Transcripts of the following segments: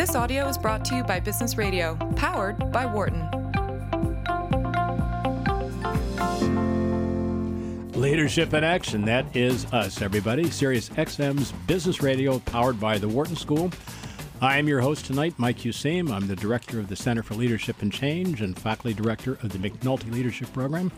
This audio is brought to you by Business Radio, powered by Wharton. Leadership in Action, that is us, everybody. Sirius XM's Business Radio, powered by the Wharton School. I am your host tonight, Mike Useem. I'm the director of the Center for Leadership and Change and faculty director of the McNulty Leadership Program.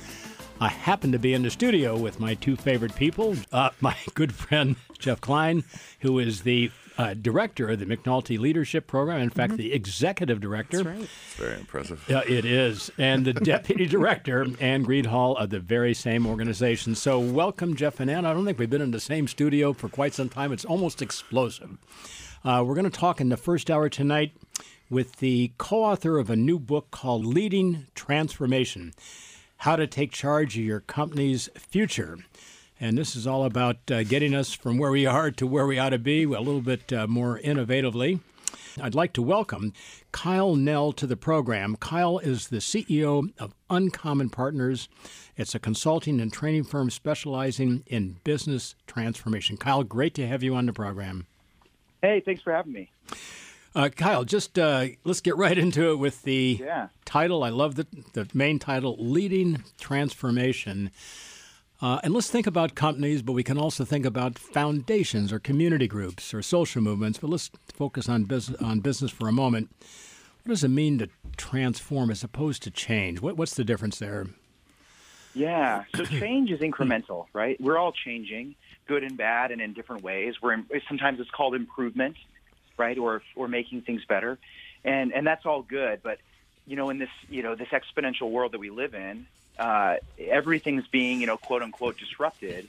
I happen to be in the studio with my two favorite people, uh, my good friend Jeff Klein, who is the uh, director of the McNulty Leadership Program. In fact, the executive director. That's right. It's very impressive. Uh, it is. And the deputy director, Anne Greenhalgh, of the very same organization. So, welcome, Jeff and Ann. I don't think we've been in the same studio for quite some time. It's almost explosive. Uh, we're going to talk in the first hour tonight with the co author of a new book called Leading Transformation How to Take Charge of Your Company's Future. And this is all about uh, getting us from where we are to where we ought to be a little bit uh, more innovatively. I'd like to welcome Kyle Nel to the program. Kyle is the CEO of Uncommon Partners. It's a consulting and training firm specializing in business transformation. Kyle, great to have you on the program. Hey, thanks for having me. Uh, Kyle, just uh, let's get right into it with the Yeah. title. I love the, the main title, Leading Transformation. Uh, and let's think about companies, but we can also think about foundations or community groups or social movements. But let's focus on business, on business for a moment. What does it mean to transform as opposed to change? What, what's the difference there? Yeah. So change is incremental, right? We're all changing, good and bad, and in different ways. We're in, sometimes it's called improvement, right, or or making things better, and and that's all good. But you know, in this you know this exponential world that we live in, uh, everything's being you know quote unquote disrupted,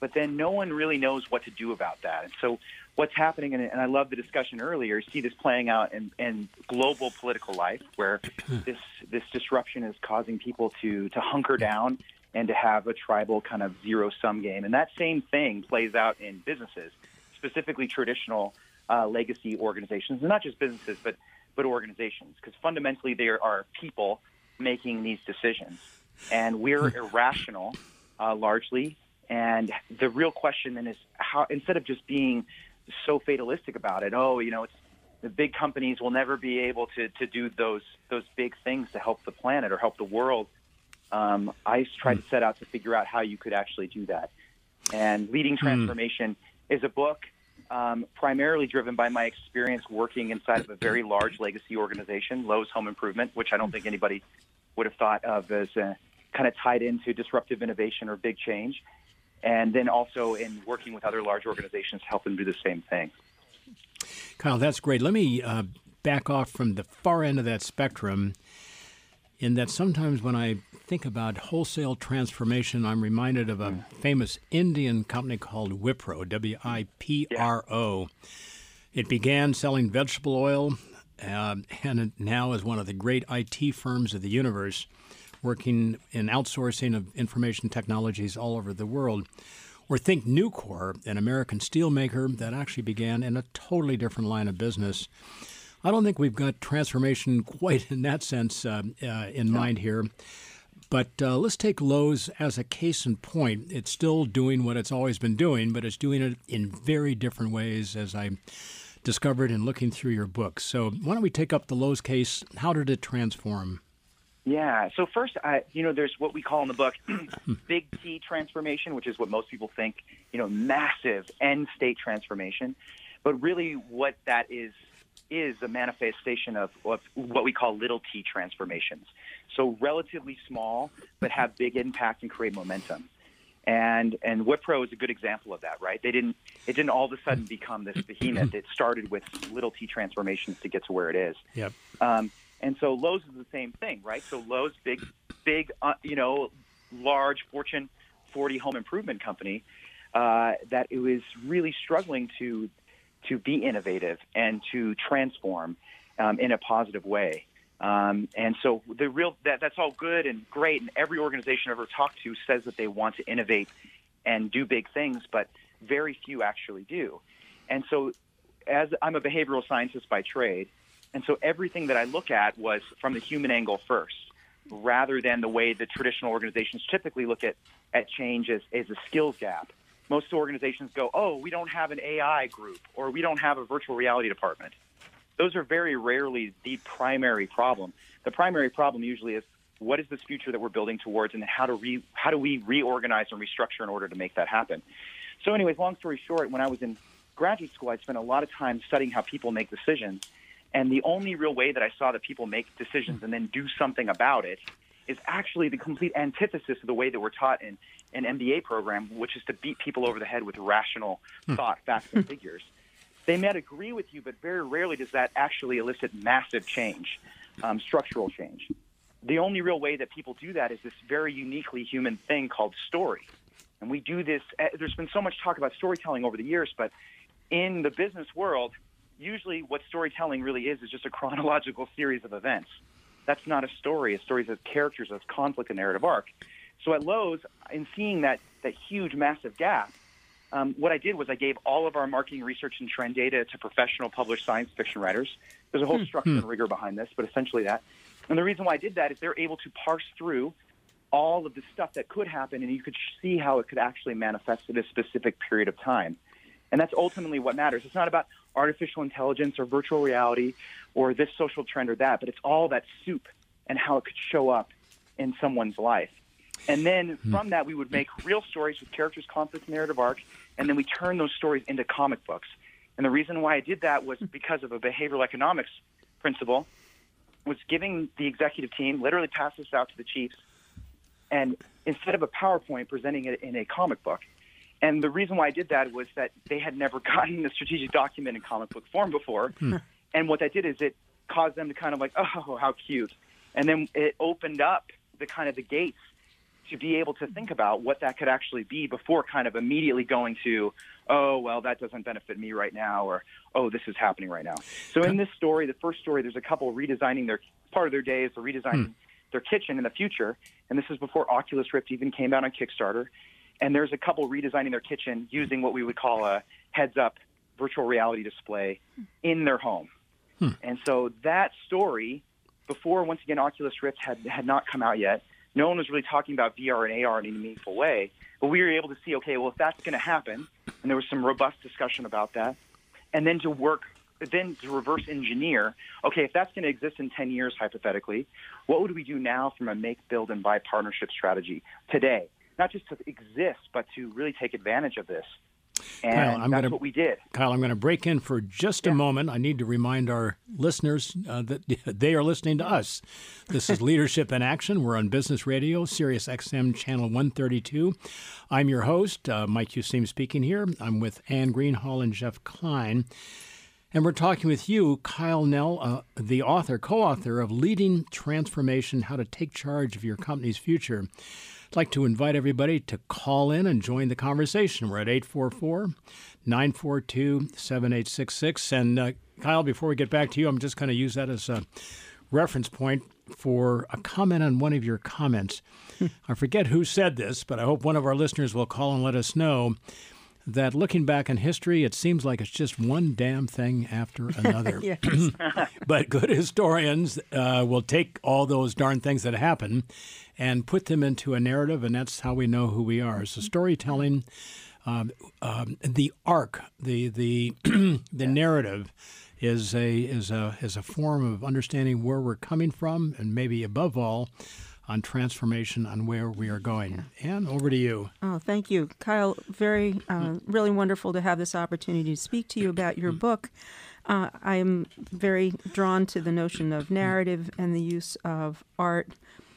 but then no one really knows what to do about that. And so what's happening, and, and I love the discussion earlier. You see this playing out in, in global political life, where this this disruption is causing people to to hunker down and to have a tribal kind of zero sum game. And that same thing plays out in businesses, specifically traditional uh, legacy organizations, and not just businesses, but but organizations, because fundamentally there are people making these decisions, and we're irrational uh, largely. And the real question then is how instead of just being so fatalistic about it, oh, you know, it's the big companies will never be able to, to do those those big things to help the planet or help the world. Um, I tried to set out to figure out how you could actually do that. And Leading Transformation is a book um, primarily driven by my experience working inside of a very large legacy organization, Lowe's Home Improvement, which I don't think anybody would have thought of as uh, kind of tied into disruptive innovation or big change. And then also in working with other large organizations to help them do the same thing. Kyle, that's great. Let me uh, back off from the far end of that spectrum. In that sometimes when I think about wholesale transformation, I'm reminded of a famous Indian company called Wipro, W I P R O. It began selling vegetable oil uh, and it now is one of the great IT firms of the universe, working in outsourcing of information technologies all over the world. Or think Nucor, an American steelmaker that actually began in a totally different line of business. I don't think we've got transformation quite in that sense uh, uh, in mind here. But uh, let's take Lowe's as a case in point. It's still doing what it's always been doing, but it's doing it in very different ways, as I discovered in looking through your book. So, why don't we take up the Lowe's case? How did it transform? Yeah. So first, I, you know, there's what we call in the book big T transformation, which is what most people think, you know, massive end state transformation. But really, what that is is a manifestation of, of what we call little T transformations. So relatively small, but have big impact and create momentum. And and Wipro is a good example of that, right? They didn't it didn't all of a sudden become this behemoth. It started with little T transformations to get to where it is. Yep. Um, and so Lowe's is the same thing, right? So Lowe's, big, big, uh, you know, large Fortune 40 home improvement company, uh, that it was really struggling to to be innovative and to transform um, in a positive way. Um, and so the real that, that's all good and great, and every organization I've ever talked to says that they want to innovate and do big things, but very few actually do. And so, as I'm a behavioral scientist by trade, and so everything that I look at was from the human angle first, rather than the way the traditional organizations typically look at, at change as, as a skills gap. Most organizations go, oh, we don't have an AI group or we don't have a virtual reality department. those are very rarely the primary problem. The primary problem usually is what is this future that we're building towards, and how to re, how do we reorganize and restructure in order to make that happen. So, anyways, long story short, when I was in graduate school, I spent a lot of time studying how people make decisions, and the only real way that I saw that people make decisions and then do something about it is actually the complete antithesis of the way that we're taught in an MBA program, which is to beat people over the head with rational thought, facts, and figures. They might agree with you, but very rarely does that actually elicit massive change, um, structural change the only real way that people do that is this very uniquely human thing called story. And we do this, eh, there's been so much talk about storytelling over the years, but in the business world, usually what storytelling really is is just a chronological series of events. That's not a story. A story has characters, has conflict, and narrative arc. So at Lowe's, in seeing that, that huge, massive gap, um, what I did was I gave all of our marketing research and trend data to professional published science fiction writers. There's a whole hmm. structure and rigor behind this, but essentially that. And the reason why I did that is they're able to parse through all of the stuff that could happen, and you could see how it could actually manifest at a specific period of time. And that's ultimately what matters. It's not about artificial intelligence or virtual reality or this social trend or that, but it's all that soup and how it could show up in someone's life. And then hmm. from that, we would make real stories with characters, conflict, narrative arc, and then we turn those stories into comic books. And the reason why I did that was because of a behavioral economics principle was giving the executive team literally pass this out to the chiefs, and instead of a PowerPoint, presenting it in a comic book. And the reason why I did that was that they had never gotten the strategic document in comic book form before. Hmm. And what that did is it caused them to kind of like, oh, how cute. And then it opened up the kind of the gates to be able to think about what that could actually be before kind of immediately going to, oh, well, that doesn't benefit me right now, or oh, this is happening right now. So in this story, the first story, there's a couple redesigning their part of their day is redesigning hmm. their kitchen in the future, and this is before Oculus Rift even came out on Kickstarter. And there's a couple redesigning their kitchen using what we would call a heads-up virtual reality display in their home. Hmm. And so that story, before once again Oculus Rift had had not come out yet, no one was really talking about VR and AR in any meaningful way. But we were able to see, okay, well, if that's going to happen, and there was some robust discussion about that, and then to work, then to reverse engineer, okay, if that's going to exist in 10 years, hypothetically, what would we do now from a make, build, and buy partnership strategy today? Not just to exist, but to really take advantage of this. And Kyle, I'm that's gonna, what we did. Kyle, I'm going to break in for just yeah. a moment. I need to remind our listeners uh, that they are listening to us. This is Leadership in Action. We're on Business Radio, Sirius XM Channel 132. I'm your host, uh, Mike Useem speaking here. I'm with Anne Greenhalgh and Jeff Klein. And we're talking with you, Kyle Nel, uh, the author, co author of Leading Transformation How to Take Charge of Your Company's Future. I'd like to invite everybody to call in and join the conversation. We're at 844 942 7866. And uh, Kyle, before we get back to you, I'm just going to use that as a reference point for a comment on one of your comments. I forget who said this, but I hope one of our listeners will call and let us know that looking back in history, it seems like it's just one damn thing after another. but good historians uh, will take all those darn things that happen and put them into a narrative, and that's how we know who we are. So storytelling, um, um, the arc, the the the narrative, is a is a is a form of understanding where we're coming from, and maybe above all on transformation on where we are going. And over to you. Oh, thank you, Kyle. Very, uh, really wonderful to have this opportunity to speak to you about your book. Uh, I am very drawn to the notion of narrative and the use of art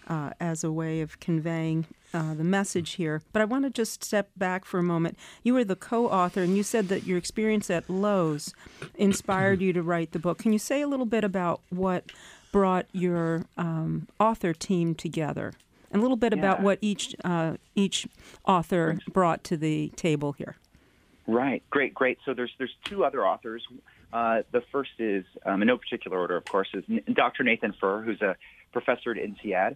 uh, as a way of conveying uh, the message here. But I want to just step back for a moment. You were the co author, and you said that your experience at Lowe's inspired you to write the book. Can you say a little bit about what brought your um, author team together, and a little bit yeah. about what each uh, each author brought to the table here. Right, great, great. So there's there's two other authors. Uh, the first is, um, in no particular order, of course, is Dr. Nathan Furr, who's a professor at INSEAD,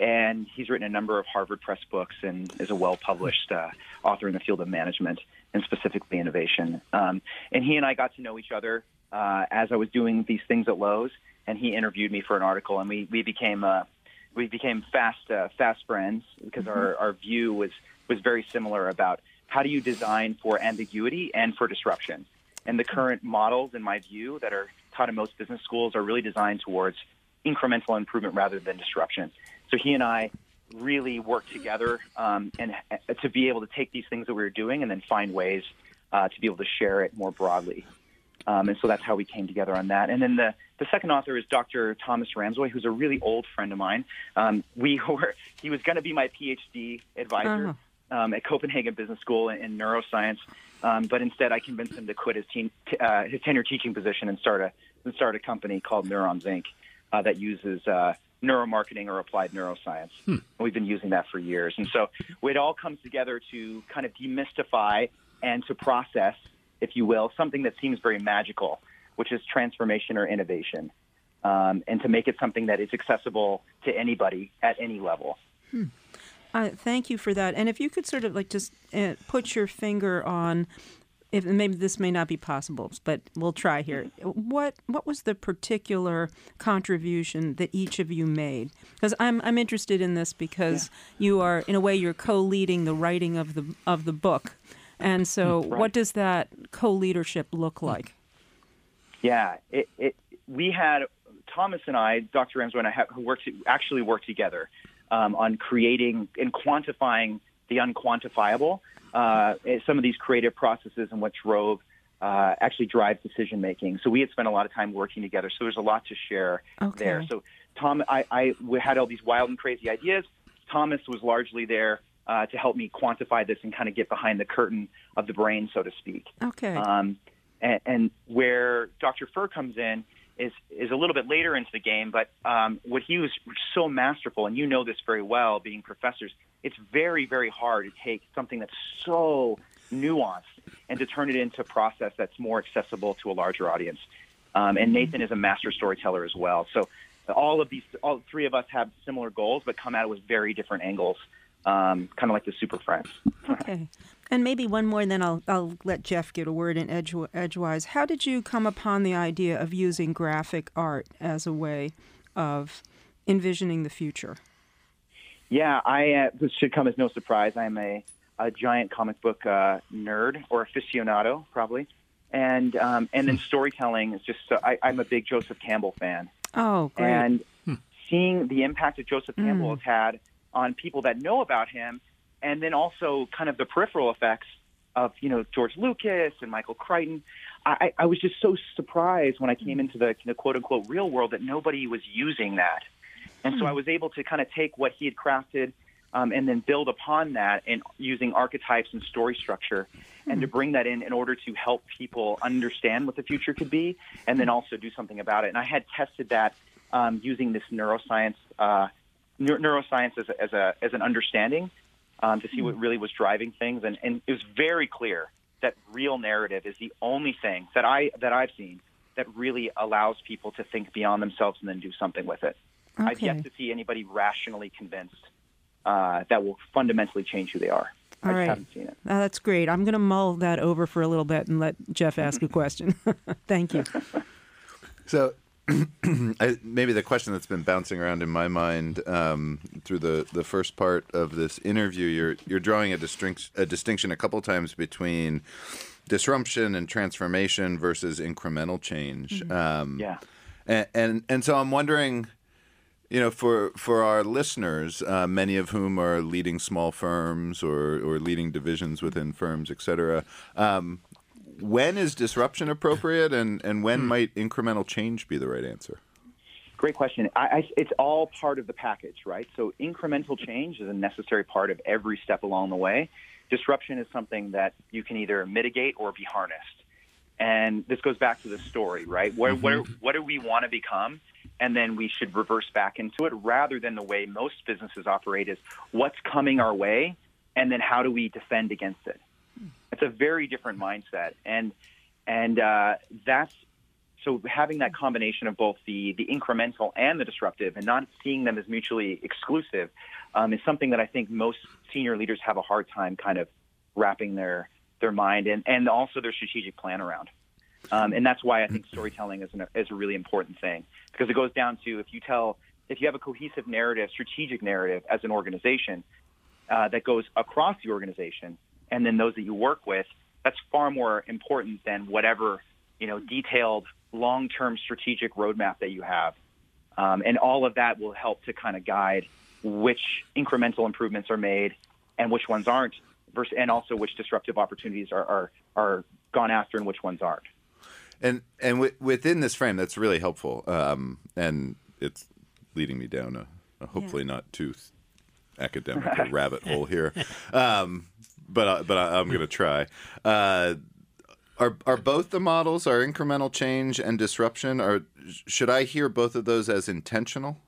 and he's written a number of Harvard Press books and is a well-published uh, author in the field of management and specifically innovation. Um, and he and I got to know each other uh, as I was doing these things at Lowe's, and he interviewed me for an article, and we we became uh, we became fast uh, fast friends because mm-hmm. our our view was was very similar about how do you design for ambiguity and for disruption. And the current models, in my view, that are taught in most business schools are really designed towards incremental improvement rather than disruption. So he and I really worked together um, and uh, to be able to take these things that we were doing and then find ways uh, to be able to share it more broadly. Um, and so that's how we came together on that. And then the, the second author is Dr. Thomas Ramsøy, who's a really old friend of mine. Um, we were he was going to be my PhD advisor. Uh-huh. Um, at Copenhagen Business School in, in neuroscience, um, but instead I convinced him to quit his, teen, t- uh, his tenure teaching position and start a and start a company called Neurons Inc. Uh, that uses uh, neuromarketing or applied neuroscience. And we've been using that for years. And so it all comes together to kind of demystify and to process, if you will, something that seems very magical, which is transformation or innovation, um, and to make it something that is accessible to anybody at any level. Uh, thank you for that. And if you could sort of like just uh, put your finger on, if maybe this may not be possible, but we'll try here. What what was the particular contribution that each of you made? Because I'm I'm interested in this because you are in a way you're co-leading the writing of the of the book, and so what does that co-leadership look like? Yeah, it, it, we had Thomas and I, Dr. Ramsøy and I, have, who worked actually worked together um, on creating and quantifying the unquantifiable. Uh, some of these creative processes and what drove uh, actually drive decision making. So we had spent a lot of time working together. So there's a lot to share Okay. there. So Tom, I, I we had all these wild and crazy ideas. Thomas was largely there uh, to help me quantify this and kind of get behind the curtain of the brain, so to speak. Okay. Um, and, and where Dr. Furr comes in is is a little bit later into the game, but um, what he was so masterful, and you know this very well, being professors, it's very very hard to take something that's so nuanced and to turn it into a process that's more accessible to a larger audience. Um, and Nathan is a master storyteller as well. So all of these, all three of us have similar goals, but come at it with very different angles, um, kind of like the Super Friends. Okay. And maybe one more, and then I'll, I'll let Jeff get a word in edge, edgewise. How did you come upon the idea of using graphic art as a way of envisioning the future? Yeah, I uh, this should come as no surprise. I'm a, a giant comic book uh, nerd or aficionado, probably, and um, and then storytelling is just. So, I, I'm a big Joseph Campbell fan, Oh, great. and seeing the impact that Joseph Campbell has had on people that know about him, and then also kind of the peripheral effects of you know George Lucas and Michael Crichton. I, I was just so surprised when I came into the, the quote unquote real world that nobody was using that. And so I was able to kind of take what he had crafted um, and then build upon that and using archetypes and story structure and to bring that in in order to help people understand what the future could be and then also do something about it. And I had tested that um, using this neuroscience uh, neuroscience as a, as a as an understanding um, to see what really was driving things, and, and it was very clear that real narrative is the only thing that I that I've seen that really allows people to think beyond themselves and then do something with it. I've Okay. yet to see anybody rationally convinced uh, that will fundamentally change who they are. I just right. haven't seen it. Uh, that's great. I'm going to mull that over for a little bit and let Jeff ask a question. Thank you. So, I, maybe the question that's been bouncing around in my mind um, through the, the first part of this interview, you're you're drawing a, distinct, a distinction a couple times between disruption and transformation versus incremental change. Um, Yeah. and, and and so I'm wondering, you know, for for our listeners, uh, many of whom are leading small firms or or leading divisions within firms, et cetera. Um, when is disruption appropriate, and and when hmm. might incremental change be the right answer? Great question. I, I, it's all part of the package, right? So incremental change is a necessary part of every step along the way. Disruption is something that you can either mitigate or be harnessed. And this goes back to the story, right? What, mm-hmm. what, what do we want to become? And then we should reverse back into it rather than the way most businesses operate is what's coming our way and then how do we defend against it? It's a very different mindset. And, and uh, that's so having that combination of both the the incremental and the disruptive, and not seeing them as mutually exclusive, um, is something that I think most senior leaders have a hard time kind of wrapping their their mind and and also their strategic plan around. Um, and that's why I think storytelling is, an, is a really important thing because it goes down to if you tell if you have a cohesive narrative, strategic narrative as an organization uh, that goes across the organization, and then those that you work with, that's far more important than whatever you know detailed long-term strategic roadmap that you have. Um, and all of that will help to kind of guide which incremental improvements are made and which ones aren't, versus, and also which disruptive opportunities are, are, are gone after and which ones aren't. And and w- within this frame, that's really helpful. Um, and it's leading me down a, a hopefully yeah. not too academic rabbit hole here. Um, but uh, but I, am going to try. Uh, are are both the models are incremental change and disruption? Or should I hear both of those as intentional?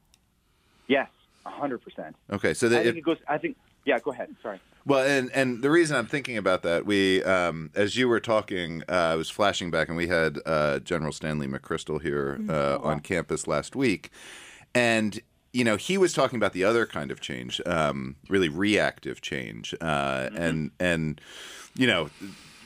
Yes, hundred percent. Okay, so that, I think it, it goes. I think yeah. Go ahead. Sorry. Well, and and the reason I'm thinking about that, we um, as you were talking, uh, I was flashing back, and we had uh, General Stanley McChrystal here mm-hmm. uh, oh, wow. on campus last week, and you know he was talking about the other kind of change, um, really reactive change, uh, mm-hmm. and and you know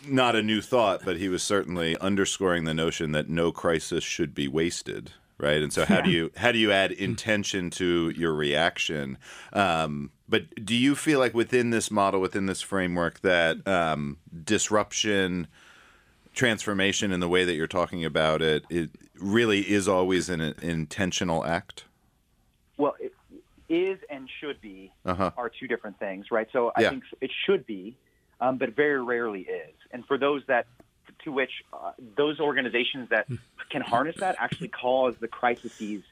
not a new thought, but he was certainly underscoring the notion that no crisis should be wasted. Right, and so how yeah. do you how do you add intention to your reaction? Um, but do you feel like within this model, within this framework, that um, disruption, transformation, in the way that you're talking about it, it really is always an, an intentional act? Well, it is and should be uh-huh. are two different things, right? So I yeah. think it should be um, but very rarely is. And for those that to which uh, those organizations that can harness that actually cause the crises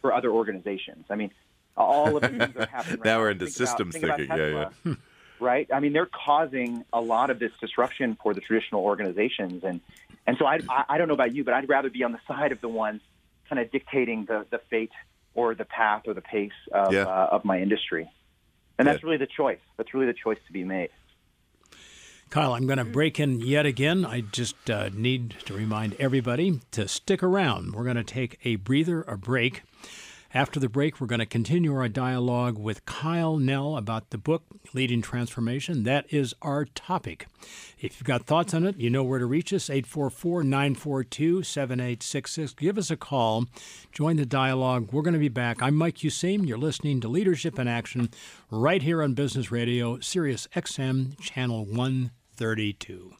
for other organizations. I mean, all of the things that happen. Right now we're into think systems about, thinking. Tesla, yeah, yeah. right? I mean, they're causing a lot of this disruption for the traditional organizations, and and so I, I don't know about you, but I'd rather be on the side of the ones kind of dictating the the fate or the path or the pace of yeah. uh, of my industry, and that's really the choice. That's really the choice to be made. Kyle, I'm going to break in yet again. I just uh, need to remind everybody to stick around. We're going to take a breather, a break. After the break, we're going to continue our dialogue with Kyle Nel about the book Leading Transformation. That is our topic. If you've got thoughts on it, you know where to reach us 844 942 7866. Give us a call. Join the dialogue. We're going to be back. I'm Mike Useem. You're listening to Leadership in Action right here on Business Radio, Sirius XM, Channel 132.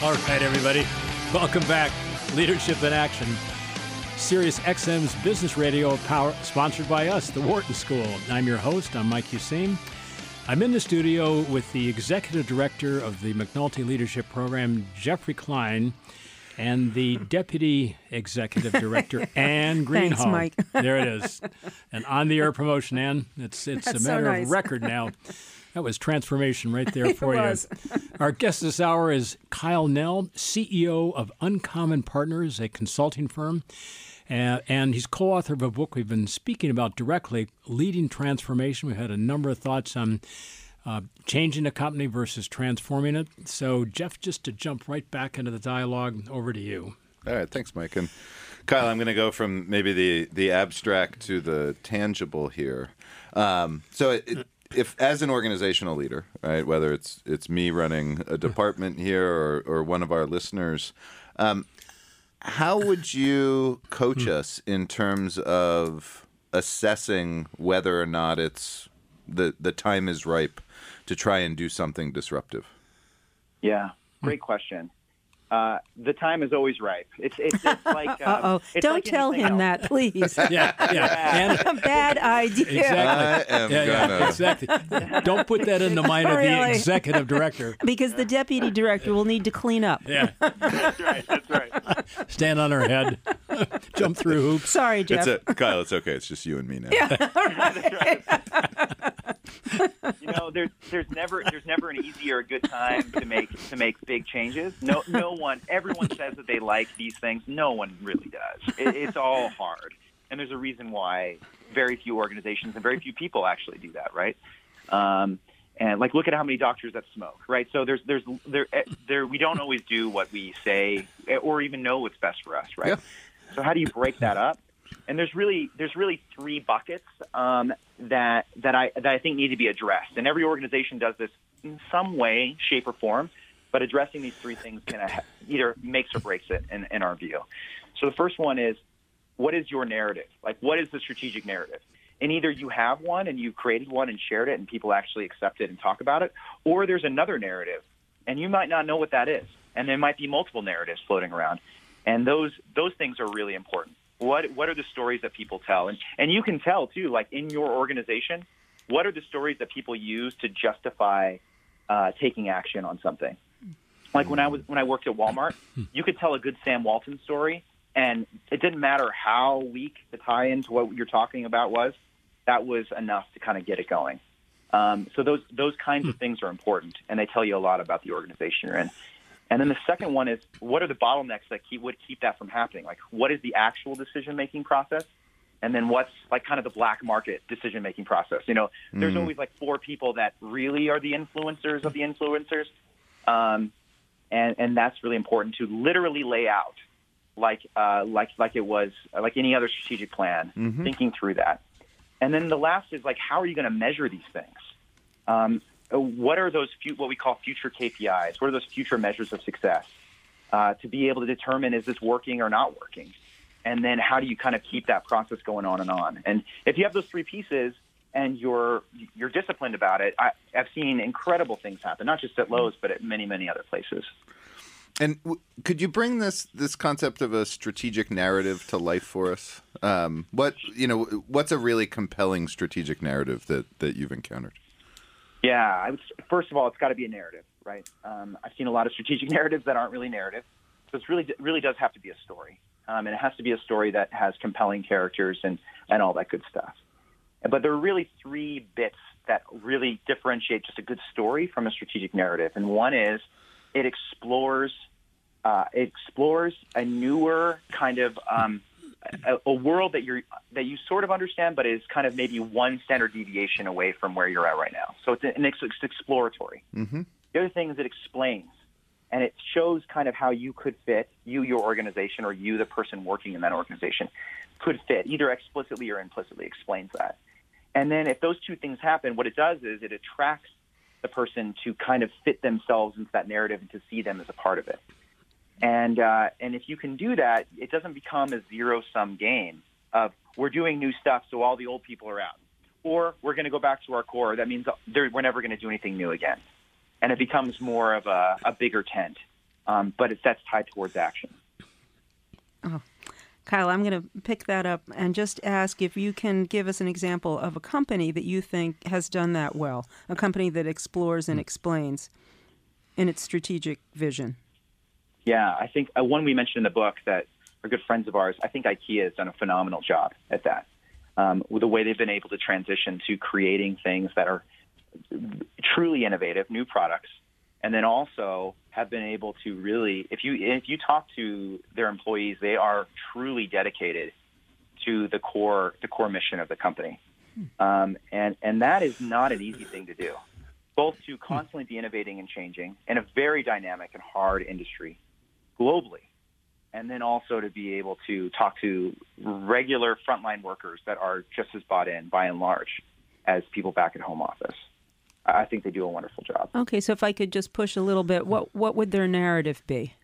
All right, everybody. Welcome back. Leadership in Action. Sirius XM's Business Radio Power, sponsored by us, the Wharton School. I'm your host. I'm Mike Useem. I'm in the studio with the executive director of the McNulty Leadership Program, Jeffrey Klein, and the deputy executive director, Anne Greenhalgh. Thanks, Mike. there it is. An on the air promotion, Anne. It's it's That's a matter so nice. of record now. That was transformation right there for you. Our guest this hour is Kyle Nel, CEO of Uncommon Partners, a consulting firm. Uh, and he's co author of a book we've been speaking about directly, Leading Transformation. We've had a number of thoughts on uh, changing a company versus transforming it. So, Jeff, just to jump right back into the dialogue, over to you. All right. Thanks, Mike. And Kyle, I'm going to go from maybe the, the abstract to the tangible here. Um, so, it, if as an organizational leader, right, whether it's it's me running a department here or, or one of our listeners, um, how would you coach hmm. us in terms of assessing whether or not it's the the time is ripe to try and do something disruptive? Yeah, hmm. great question. Uh, the time is always ripe. It's it's, it's like uh oh, don't like tell him else. that, please. yeah, yeah, and, bad idea. Exactly. I am yeah, gonna. yeah, exactly. Don't put that in the mind of the executive director. Because the deputy director will need to clean up. Yeah, That's right. That's right. stand on her head, jump through hoops. Sorry, Jeff. It's a, Kyle. It's okay. It's just you and me now. Yeah. you know, there's there's never there's never an easy or a good time to make to make big changes. No no one everyone says that they like these things. No one really does. It, it's all hard, and there's a reason why very few organizations and very few people actually do that, right? Um, and like, look at how many doctors that smoke, right? So there's there's there there we don't always do what we say or even know what's best for us, right? Yeah. So how do you break that up? And there's really there's really three buckets um, that that I that I think need to be addressed. And every organization does this in some way, shape, or form. But addressing these three things can either makes or breaks it in, in our view. So the first one is, what is your narrative? Like, what is the strategic narrative? and either you have one and you created one and shared it and people actually accept it and talk about it, or there's another narrative and you might not know what that is. And there might be multiple narratives floating around. And those those things are really important. What what are the stories that people tell? And and you can tell too, like in your organization, what are the stories that people use to justify uh, taking action on something? Like when I was when I worked at Walmart, you could tell a good Sam Walton story, and it didn't matter how weak the tie-in to what you're talking about was. That was enough to kind of get it going. Um, so those those kinds of things are important, and they tell you a lot about the organization you're in. And then the second one is what are the bottlenecks that keep would keep that from happening? Like what is the actual decision making process? And then what's like kind of the black market decision making process? You know, there's always like four people that really are the influencers of the influencers. Um, and, and that's really important to literally lay out like uh, like like it was like any other strategic plan, thinking through that. And then the last is like, how are you going to measure these things? Um, what are those what we call future KPIs? What are those future measures of success uh, to be able to determine is this working or not working? And then how do you kind of keep that process going on and on? And if you have those three pieces and you're you're disciplined about it, I, I've seen incredible things happen, not just at Lowe's, but at many many other places. And w- could you bring this this concept of a strategic narrative to life for us? Um, what you know, what's a really compelling strategic narrative that that you've encountered? Yeah, would, first of all, it's got to be a narrative, right? Um, I've seen a lot of strategic narratives that aren't really narrative, so it really really does have to be a story, um, and it has to be a story that has compelling characters and and all that good stuff. But there are really three bits that really differentiate just a good story from a strategic narrative, and one is it explores uh, it explores a newer kind of um, a, a world that you're that you sort of understand, but is kind of maybe one standard deviation away from where you're at right now. So it's, an, it's exploratory. Mm-hmm. The other thing is it explains, and it shows kind of how you could fit you, your organization, or you, the person working in that organization, could fit either explicitly or implicitly. Explains that, and then if those two things happen, what it does is it attracts the person to kind of fit themselves into that narrative and to see them as a part of it. And uh, and if you can do that, it doesn't become a zero sum game of we're doing new stuff, so all the old people are out, or we're going to go back to our core. That means we're never going to do anything new again, and it becomes more of a, a bigger tent. Um, but that's tied towards action. Oh. Kyle, I'm going to pick that up and just ask if you can give us an example of a company that you think has done that well, a company that explores and explains in its strategic vision. Yeah, I think uh, one we mentioned in the book that are good friends of ours. I think IKEA has done a phenomenal job at that. Um, with the way they've been able to transition to creating things that are truly innovative, new products, and then also have been able to really, if you if you talk to their employees, they are truly dedicated to the core the core mission of the company, um, and and that is not an easy thing to do. Both to constantly be innovating and changing in a very dynamic and hard industry globally, and then also to be able to talk to regular frontline workers that are just as bought in by and large as people back at home office. I think they do a wonderful job. Okay, so if I could just push a little bit, what what would their narrative be?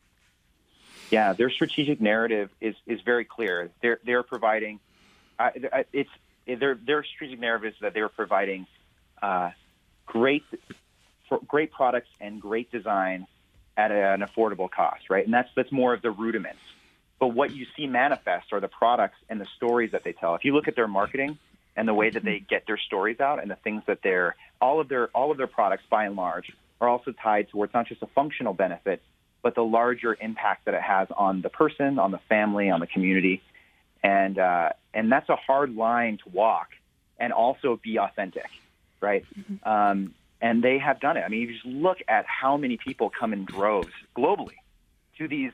Yeah, their strategic narrative is, is very clear. They're they're providing, uh, it's their their strategic narrative is that they're providing uh, great great products and great design at an affordable cost, right? And that's that's more of the rudiments. But what you see manifest are the products and the stories that they tell. If you look at their marketing and the way that they get their stories out and the things that they're all of their all of their products by and large are also tied towards not just a functional benefit, but the larger impact that it has on the person, on the family, on the community, and uh, and that's a hard line to walk, and also be authentic, right? Um, and they have done it. I mean, you just look at how many people come in droves globally to these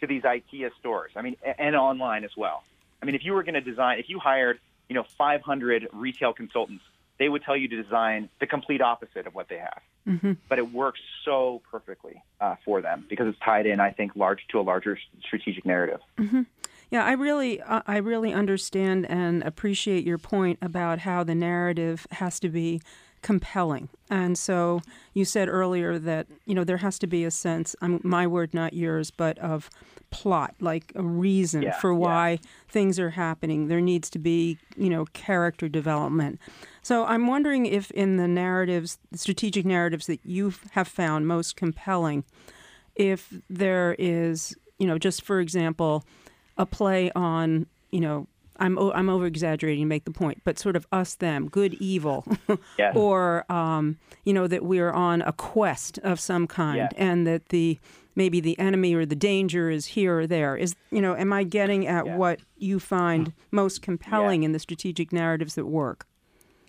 to these IKEA stores. I mean, and online as well. I mean, if you were going to design, if you hired, you know, 500 retail consultants, they would tell you to design the complete opposite of what they have. But it works so perfectly uh, for them because it's tied in, I think, large to a larger strategic narrative. Yeah, I really, uh, I really understand and appreciate your point about how the narrative has to be compelling. And so you said earlier that you know there has to be a sense, I'm, my word, not yours, but of plot, like a reason Yeah, for yeah. why things are happening. There needs to be you know character development. So I'm wondering if in the narratives, the strategic narratives that you have found most compelling, if there is you know just for example, a play on you know. I'm I'm over exaggerating to make the point, but sort of us them, good evil, Yes. or um, you know that we're on a quest of some kind, Yes. and that the maybe the enemy or the danger is here or there. Is you know, am I getting at Yeah. what you find most compelling in the strategic narratives that work?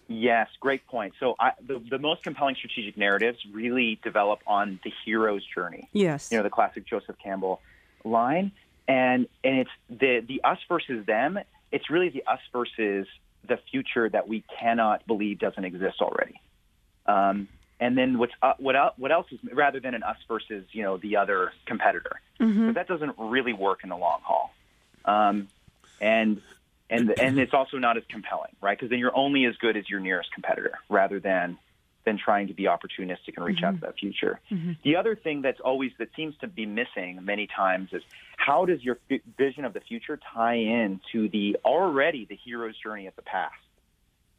Yes, great point. So I, the, the most compelling strategic narratives really develop on the hero's journey. Yes. You know, the classic Joseph Campbell line. And, and it's the, the us versus them. It's really the us versus the future that we cannot believe doesn't exist already. Um, and then what's uh, what el- what else is rather than an us versus you know the other competitor. So that doesn't really work in the long haul. Um, and and and it's also not as compelling, right? Because then you're only as good as your nearest competitor, rather than than trying to be opportunistic and reach out to that future. The other thing that's always that seems to be missing many times is how does your f- vision of the future tie in to the already the hero's journey of the past?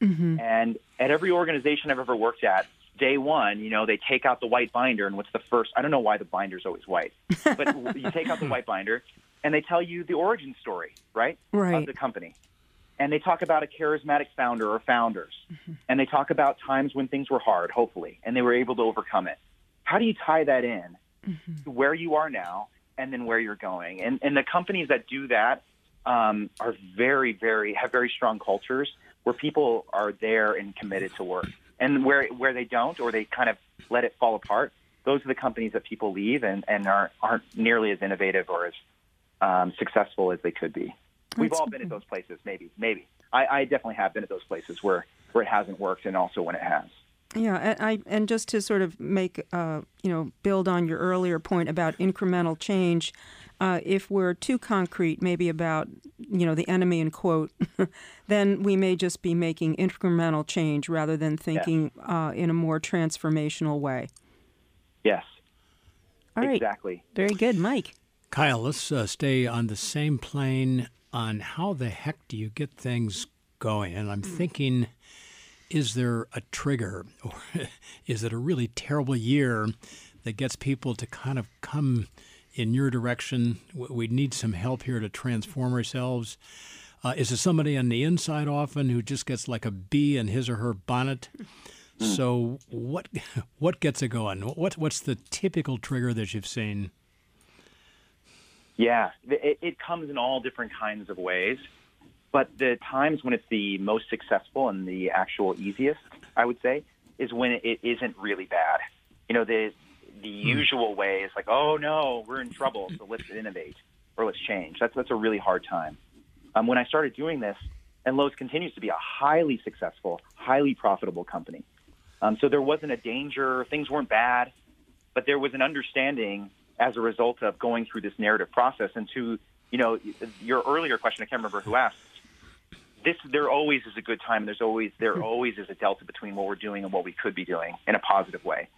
Mm-hmm. And at every organization I've ever worked at, day one, you know, they take out the white binder, and what's the first? I don't know why the binder's always white, but you take out the white binder, and they tell you the origin story, right, Right. of the company, and they talk about a charismatic founder or founders, mm-hmm. and they talk about times when things were hard, hopefully, and they were able to overcome it. How do you tie that in mm-hmm. to where you are now and then where you're going? And and the companies that do that um, are very, very have very strong cultures where people are there and committed to work. And where where they don't or they kind of let it fall apart, those are the companies that people leave and, and aren't aren't nearly as innovative or as um, successful as they could be. We've all been at those places, maybe, maybe. I, I definitely have been at those places where, where it hasn't worked and also when it has. Yeah, and I and just to sort of make uh, you know build on your earlier point about incremental change, uh, if we're too concrete, maybe about you know the enemy in quote, then we may just be making incremental change rather than thinking uh, in a more transformational way. Yes, All right, exactly. very good, Mike. Kyle, let's uh, stay on the same plane on how the heck do you get things going? And I'm thinking, is there a trigger or is it a really terrible year that gets people to kind of come in your direction? We need some help here to transform ourselves. Uh, is it somebody on the inside often who just gets like a bee in his or her bonnet? So what what gets it going? What what's the typical trigger that you've seen? Yeah, it, it comes in all different kinds of ways. But the times when it's the most successful and the actual easiest, I would say, is when it isn't really bad. You know, the the usual way is like, oh no, we're in trouble, so let's innovate or let's change. That's that's a really hard time. Um, when I started doing this, and Lowe's continues to be a highly successful, highly profitable company. Um, so there wasn't a danger, things weren't bad, but there was an understanding as a result of going through this narrative process. And to you know your earlier question, I can't remember who asked. This there always is a good time. There's always there hmm. always is a delta between what we're doing and what we could be doing in a positive way.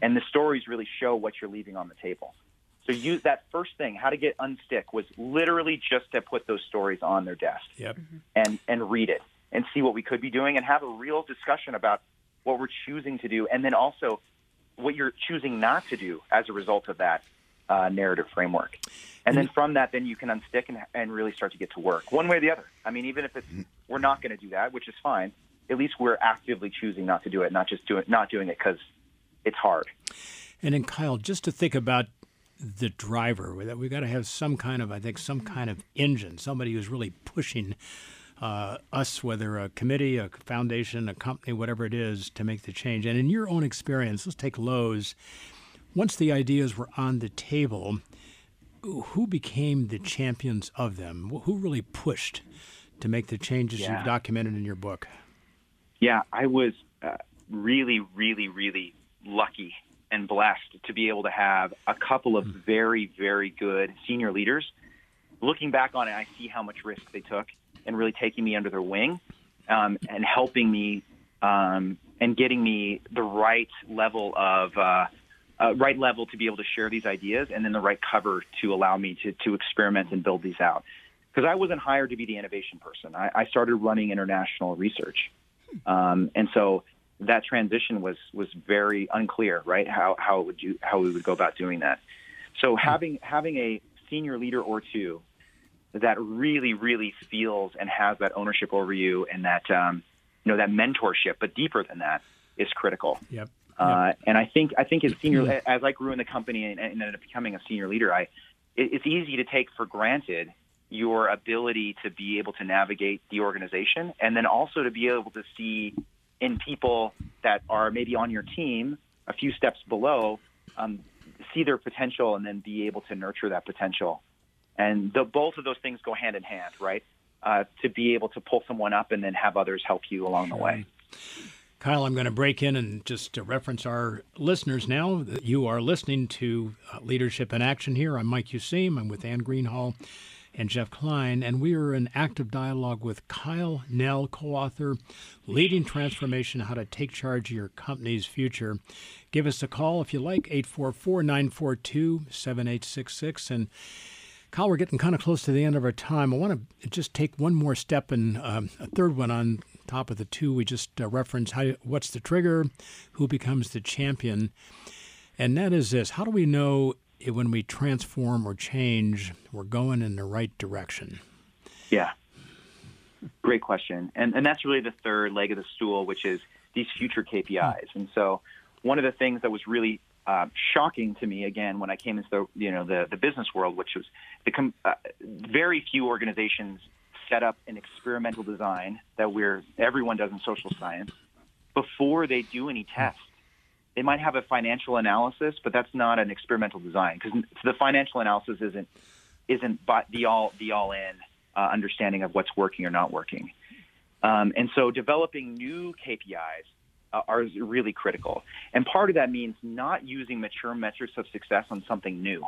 And the stories really show what you're leaving on the table. So use that first thing, how to get unstick, was literally just to put those stories on their desk Yep. and and read it and see what we could be doing and have a real discussion about what we're choosing to do and then also what you're choosing not to do as a result of that uh, narrative framework. And then from that, then you can unstick and, and really start to get to work one way or the other. I mean, even if it's we're not going to do that, which is fine. At least we're actively choosing not to do it, not just do it, not doing it because it's hard. And then Kyle, just to think about the driver, that we've got to have some kind of, I think, some kind of engine, somebody who's really pushing uh, us, whether a committee, a foundation, a company, whatever it is, to make the change. And in your own experience, let's take Lowe's. Once the ideas were on the table, who became the champions of them? Who really pushed to make the changes Yeah. you've documented in your book? Yeah, I was uh, really, really, really lucky and blessed to be able to have a couple of very, very good senior leaders. Looking back on it, I see how much risk they took and really taking me under their wing um, and helping me um, and getting me the right level of uh, uh, right level to be able to share these ideas, and then the right cover to allow me to to experiment and build these out. Because I wasn't hired to be the innovation person. I, I started running international research, um, and so that transition was was very unclear. Right? How how would you how we would go about doing that? So having having a senior leader or two that really really feels and has that ownership over you and that um, you know that mentorship, but deeper than that is critical. Yep. Uh, and I think I think as senior as I grew in the company and, and ended up becoming a senior leader, I it, it's easy to take for granted your ability to be able to navigate the organization, and then also to be able to see in people that are maybe on your team a few steps below, um, see their potential, and then be able to nurture that potential. And the, both of those things go hand in hand, right? Uh, to be able to pull someone up and then have others help you along the way. Kyle, I'm going to break in and just to reference our listeners now. You are listening to uh, Leadership in Action here. I'm Mike Useem. I'm with Anne Greenhalgh and Jeff Klein, and we are in active dialogue with Kyle Nel, co author, Leading Transformation How to Take Charge of Your Company's Future. Give us a call if you like, 844 942 7866. And Kyle, we're getting kind of close to the end of our time. I want to just take one more step and um, a third one on top of the two we just uh, referenced. How, what's the trigger? Who becomes the champion? And that is this: How do we know when we transform or change, we're going in the right direction? Yeah, great question. And and that's really the third leg of the stool, which is these future KPIs. And so, one of the things that was really uh, shocking to me again when I came into the you know the the business world, which was the com- uh, very few organizations set up an experimental design that we're everyone does in social science before they do any tests. They might have a financial analysis, but that's not an experimental design because the financial analysis isn't isn't the all the all in uh, understanding of what's working or not working. Um, and so developing new KPIs uh, are really critical. And part of that means not using mature metrics of success on something new.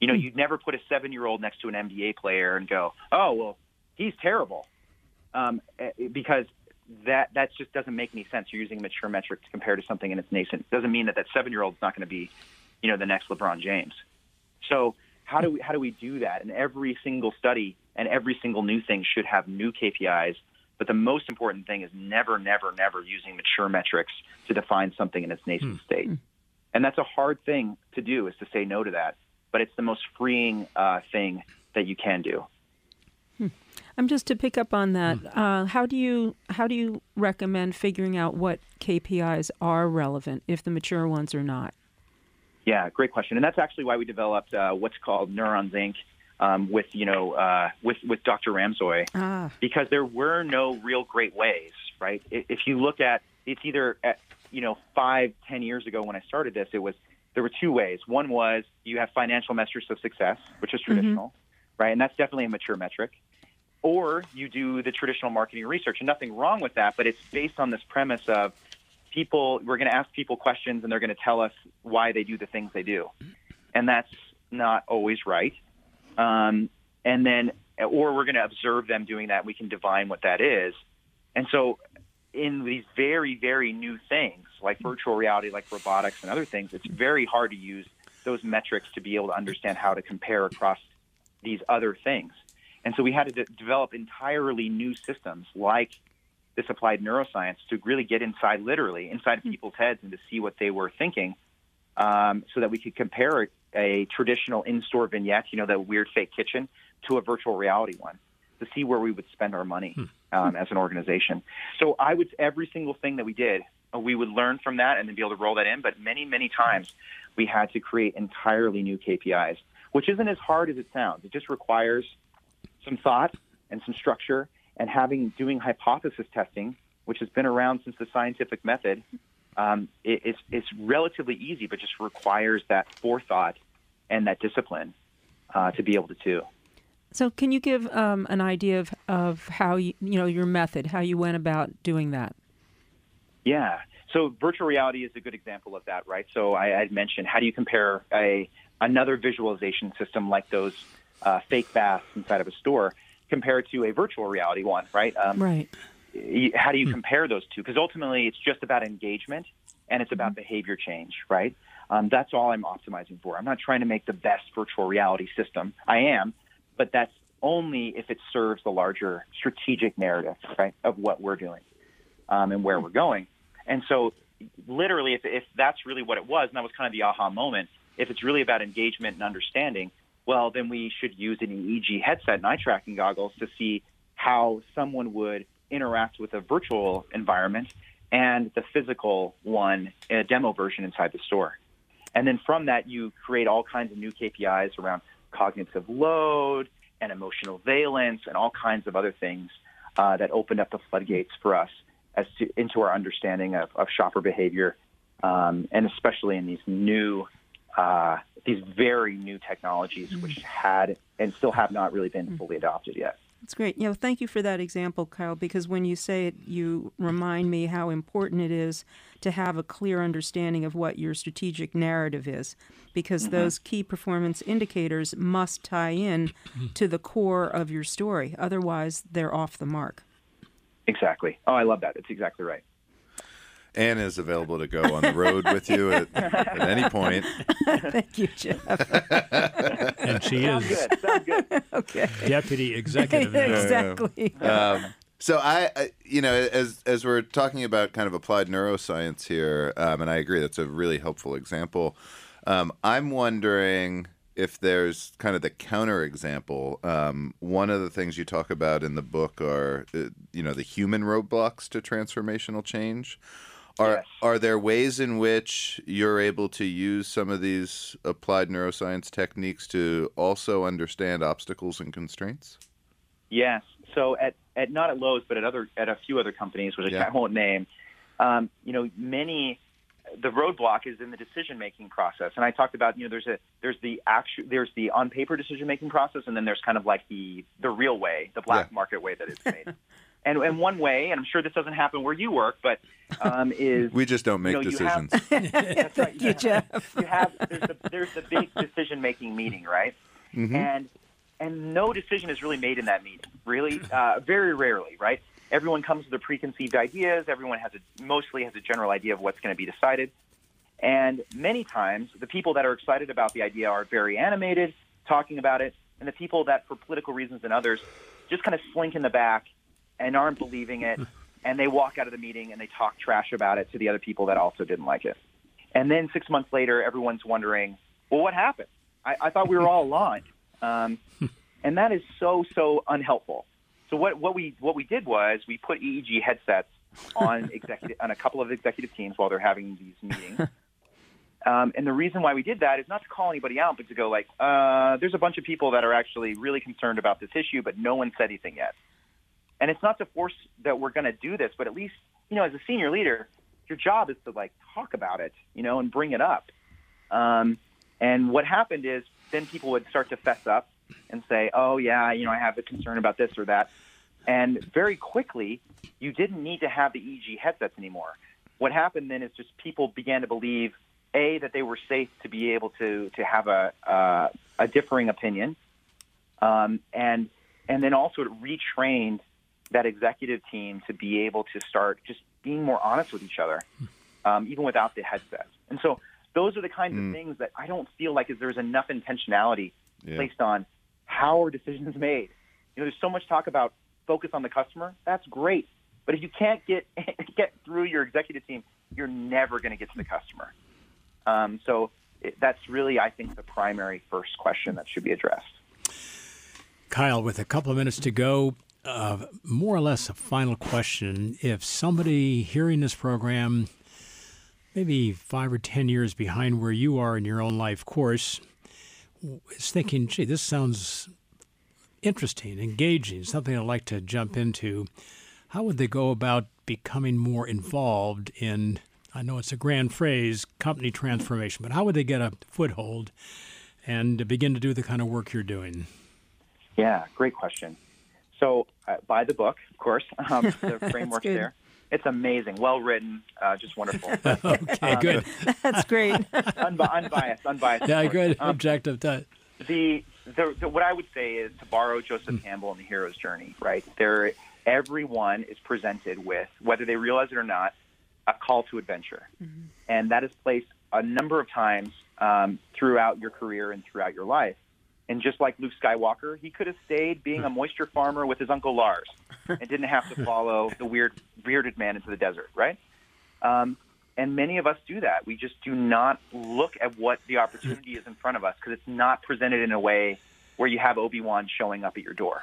You know, you'd never put a seven year old next to an NBA player and go, oh, well, he's terrible um, eh, because that that just doesn't make any sense. You're using mature metrics compared to something in its nascent. It doesn't mean that that seven year old is not going to be, you know, the next LeBron James. So how do we how do we do that? And every single study and every single new thing should have new KPIs. But the most important thing is never, never, never using mature metrics to define something in its nascent hmm. state. And that's a hard thing to do is to say no to that. But it's the most freeing uh, thing that you can do. I'm just to pick up on that. Hmm. Uh, how do you how do you recommend figuring out what KPIs are relevant if the mature ones are not? Yeah, great question, and that's actually why we developed uh, what's called Neurons Inc. Um, with you know uh, with with Dr. Ramsøy ah. because there were no real great ways, right? If you look at it's either at you know five ten years ago when I started this, it was there were two ways. One was you have financial measures of success, which is mm-hmm. traditional, mm-hmm. right, and that's definitely a mature metric or you do the traditional marketing research. And nothing wrong with that, but it's based on this premise of people, we're going to ask people questions and they're going to tell us why they do the things they do. And that's not always right. Um, and then, or we're going to observe them doing that. We can divine what that is. And so, in these very, very new things like virtual reality, like robotics and other things, it's very hard to use those metrics to be able to understand how to compare across these other things. And so we had to de- develop entirely new systems like this applied neuroscience to really get inside, literally, inside of hmm. people's heads and to see what they were thinking um, so that we could compare a traditional in store vignette, you know, the weird fake kitchen, to a virtual reality one to see where we would spend our money hmm. um, as an organization. So I would, every single thing that we did, uh, we would learn from that and then be able to roll that in. But many, many times we had to create entirely new KPIs, which isn't as hard as it sounds. It just requires some thought and some structure and having doing hypothesis testing, which has been around since the scientific method, um, it, it's, it's relatively easy, but just requires that forethought and that discipline uh, to be able to do. So, can you give um, an idea of, of how you, you know your method, how you went about doing that? Yeah. So, virtual reality is a good example of that, right? So, I had mentioned how do you compare a another visualization system like those uh, fake baths inside of a store compared to a virtual reality one, right? Um, right. how do you compare those two? Because ultimately, it's just about engagement and it's about behavior change, right? Um, that's all I'm optimizing for. I'm not trying to make the best virtual reality system. I am, but that's only if it serves the larger strategic narrative, right, of what we're doing um, and where we're going. And so, literally, if, if that's really what it was, and that was kind of the aha moment, if it's really about engagement and understanding, well, then we should use an EEG headset and eye tracking goggles to see how someone would interact with a virtual environment and the physical one, a demo version inside the store. And then from that, you create all kinds of new KPIs around cognitive load and emotional valence and all kinds of other things uh, that opened up the floodgates for us as to, into our understanding of, of shopper behavior, um, and especially in these new, uh, these very new technologies, which mm. had and still have not really been mm. fully adopted yet. That's great. You know, thank you for that example, Kyle, because when you say it, you remind me how important it is to have a clear understanding of what your strategic narrative is, because Mm-hmm. those key performance indicators must tie in mm. to the core of your story. Otherwise, they're off the mark. Exactly. Oh, I love that. It's exactly right. Anne is available to go on the road with you at, at any point. Thank you, Jeff. And she Sounds is good. Sounds good. Okay. deputy executive exactly. Um, so I, I, you know, as as we're talking about kind of applied neuroscience here, um, and I agree that's a really helpful example. Um, I'm wondering if there's kind of the counter example. Um, one of the things you talk about in the book are, uh, you know, the human roadblocks to transformational change. Are Yes. are there ways in which you're able to use some of these applied neuroscience techniques to also understand obstacles and constraints? Yes. So at, at not at Lowe's, but at other at a few other companies, which Yeah. I won't name, um, you know, many the roadblock is in the decision making process. And I talked about, you know, there's a there's the actual there's the on paper decision making process, and then there's kind of like the the real way, the black Yeah. market way that it's made. and and one way, and I'm sure this doesn't happen where you work, but um, is We just don't make you know, you have- decisions. that's right. Thank you, Jeff. you have there's the, there's the big decision making meeting, right? And and no decision is really made in that meeting. Really, uh, very rarely, right? Everyone comes with their preconceived ideas. Everyone has a mostly has a general idea of what's going to be decided. And many times, the people that are excited about the idea are very animated, talking about it, and the people that, for political reasons and others, just kind of slink in the back and aren't believing it, and they walk out of the meeting and they talk trash about it to the other people that also didn't like it. And then six months later, everyone's wondering, well, what happened? I, I thought we were all aligned. Um, and that is so, so unhelpful. So what, what we what we did was we put EEG headsets on executive on a couple of executive teams while they're having these meetings. Um, and the reason why we did that is not to call anybody out, but to go like, uh, there's a bunch of people that are actually really concerned about this issue, but no one said anything yet. And it's not to force that we're going to do this, but at least, you know, as a senior leader, your job is to like talk about it, you know, and bring it up. Um, and what happened is then people would start to fess up and say, oh, yeah, you know, I have a concern about this or that. And very quickly, you didn't need to have the EEG headsets anymore. What happened then is just people began to believe, A, that they were safe to be able to, to have a, uh, a differing opinion. Um, and, and then also it retrained that executive team to be able to start just being more honest with each other, um, even without the headsets. And so those are the kinds of things that I don't feel like is there's enough intentionality Yeah. placed on how are decisions made. You know, there's so much talk about focus on the customer. That's great, but if you can't get get through your executive team, you're never going to get to the customer. Um, so it, that's really, I think, the primary first question that should be addressed. Kyle, with a couple of minutes to go, uh, more or less a final question. If somebody hearing this program, maybe five or 10 years behind where you are in your own life course, is thinking, gee, this sounds interesting, engaging, something I'd like to jump into, how would they go about becoming more involved in, I know it's a grand phrase, company transformation, but how would they get a foothold and begin to do the kind of work you're doing? Yeah, great question. So uh, buy the book, of course. Um, the framework's good. there. It's amazing, well written, uh, just wonderful. Okay, good. That's great. Unbi- unbiased, unbiased. Yeah, of course. good. Um, Objective. That. the, the, the what I would say is to borrow Joseph Hmm. Campbell in the hero's journey, right? There everyone is presented with, whether they realize it or not, a call to adventure. And that is placed a number of times um, throughout your career and throughout your life. And just like Luke Skywalker, he could have stayed being a moisture farmer with his uncle Lars and didn't have to follow the weird bearded man into the desert, right? Um, and many of us do that. We just do not look at what the opportunity is in front of us because it's not presented in a way where you have Obi Wan showing up at your door.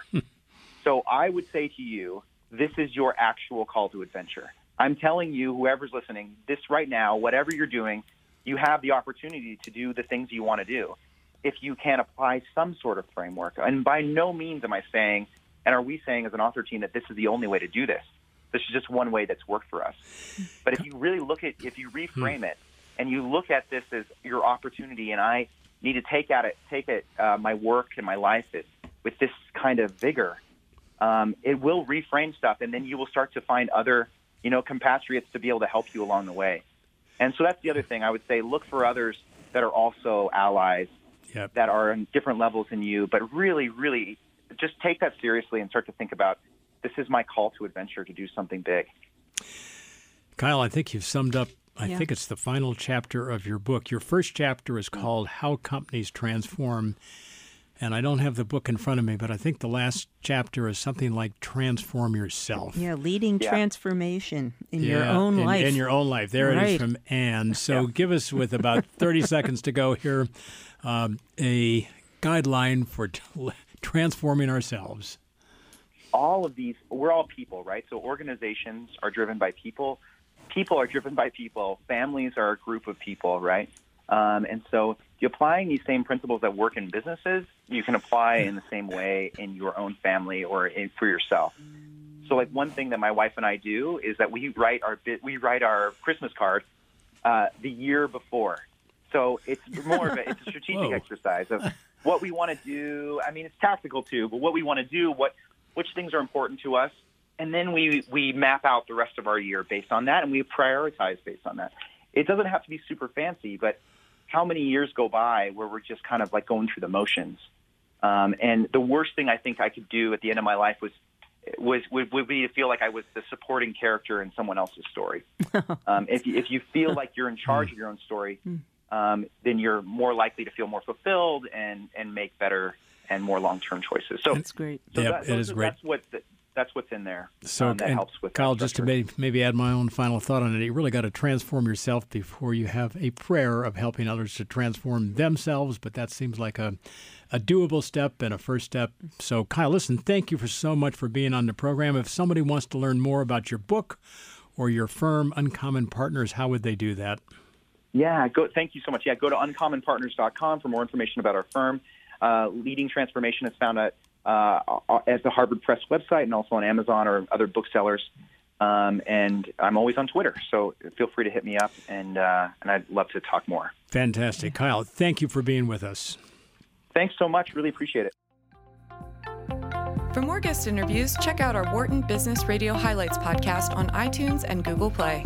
so I would say to you, this is your actual call to adventure. I'm telling you, whoever's listening, this right now, whatever you're doing, you have the opportunity to do the things you want to do if you can apply some sort of framework. And by no means am I saying, and are we saying as an author team that this is the only way to do this? This is just one way that's worked for us. But if you really look at, if you reframe it, and you look at this as your opportunity, and I need to take at it, take it, uh, my work and my life it, with this kind of vigor, um, it will reframe stuff, and then you will start to find other, you know, compatriots to be able to help you along the way. And so that's the other thing I would say: look for others that are also allies Yep. that are on different levels than you, but really, really just take that seriously and start to think about this is my call to adventure to do something big. Kyle, I think you've summed up. I Yeah. think it's the final chapter of your book. Your first chapter is called How Companies Transform. And I don't have the book in front of me, but I think the last chapter is something like Transform Yourself. Yeah, leading Yeah. transformation in your own in, life. In your own life. There it Right. is from Anne. So give us, with about 30 seconds to go here, um, a guideline for t- transforming ourselves. all of these we're all people right so organizations are driven by people people are driven by people families are a group of people right um, and so you're applying these same principles that work in businesses you can apply in the same way in your own family or in, for yourself so like one thing that my wife and i do is that we write our we write our christmas card uh, the year before so it's more of a it's a strategic exercise of what we want to do. I mean, it's tactical too, but what we want to do, what which things are important to us, and then we we map out the rest of our year based on that, and we prioritize based on that. It doesn't have to be super fancy, but how many years go by where we're just kind of like going through the motions? Um, and the worst thing I think I could do at the end of my life was was would, would be to feel like I was the supporting character in someone else's story. um, if you, if you feel like you're in charge of your own story, um, then you're more likely to feel more fulfilled and and make better and more long term choices. So, That's great. so Yep, that, it those is are- great. That's what the, that's what's in there. So um, that and helps with that Kyle, just to structure. may, maybe add my own final thought on it, you really got to transform yourself before you have a prayer of helping others to transform themselves. But that seems like a, a doable step and a first step. So, Kyle, listen, thank you for so much for being on the program. If somebody wants to learn more about your book or your firm, Uncommon Partners, how would they do that? Yeah, go. Thank you so much. Yeah, go to uncommonpartners.com for more information about our firm. Uh, Leading Transformation is found at uh, at the Harvard Press website and also on Amazon or other booksellers. Um, and I'm always on Twitter, so feel free to hit me up, and uh, and I'd love to talk more. Fantastic. Kyle, thank you for being with us. Thanks so much. Really appreciate it. For more guest interviews, check out our Wharton Business Radio Highlights podcast on iTunes and Google Play.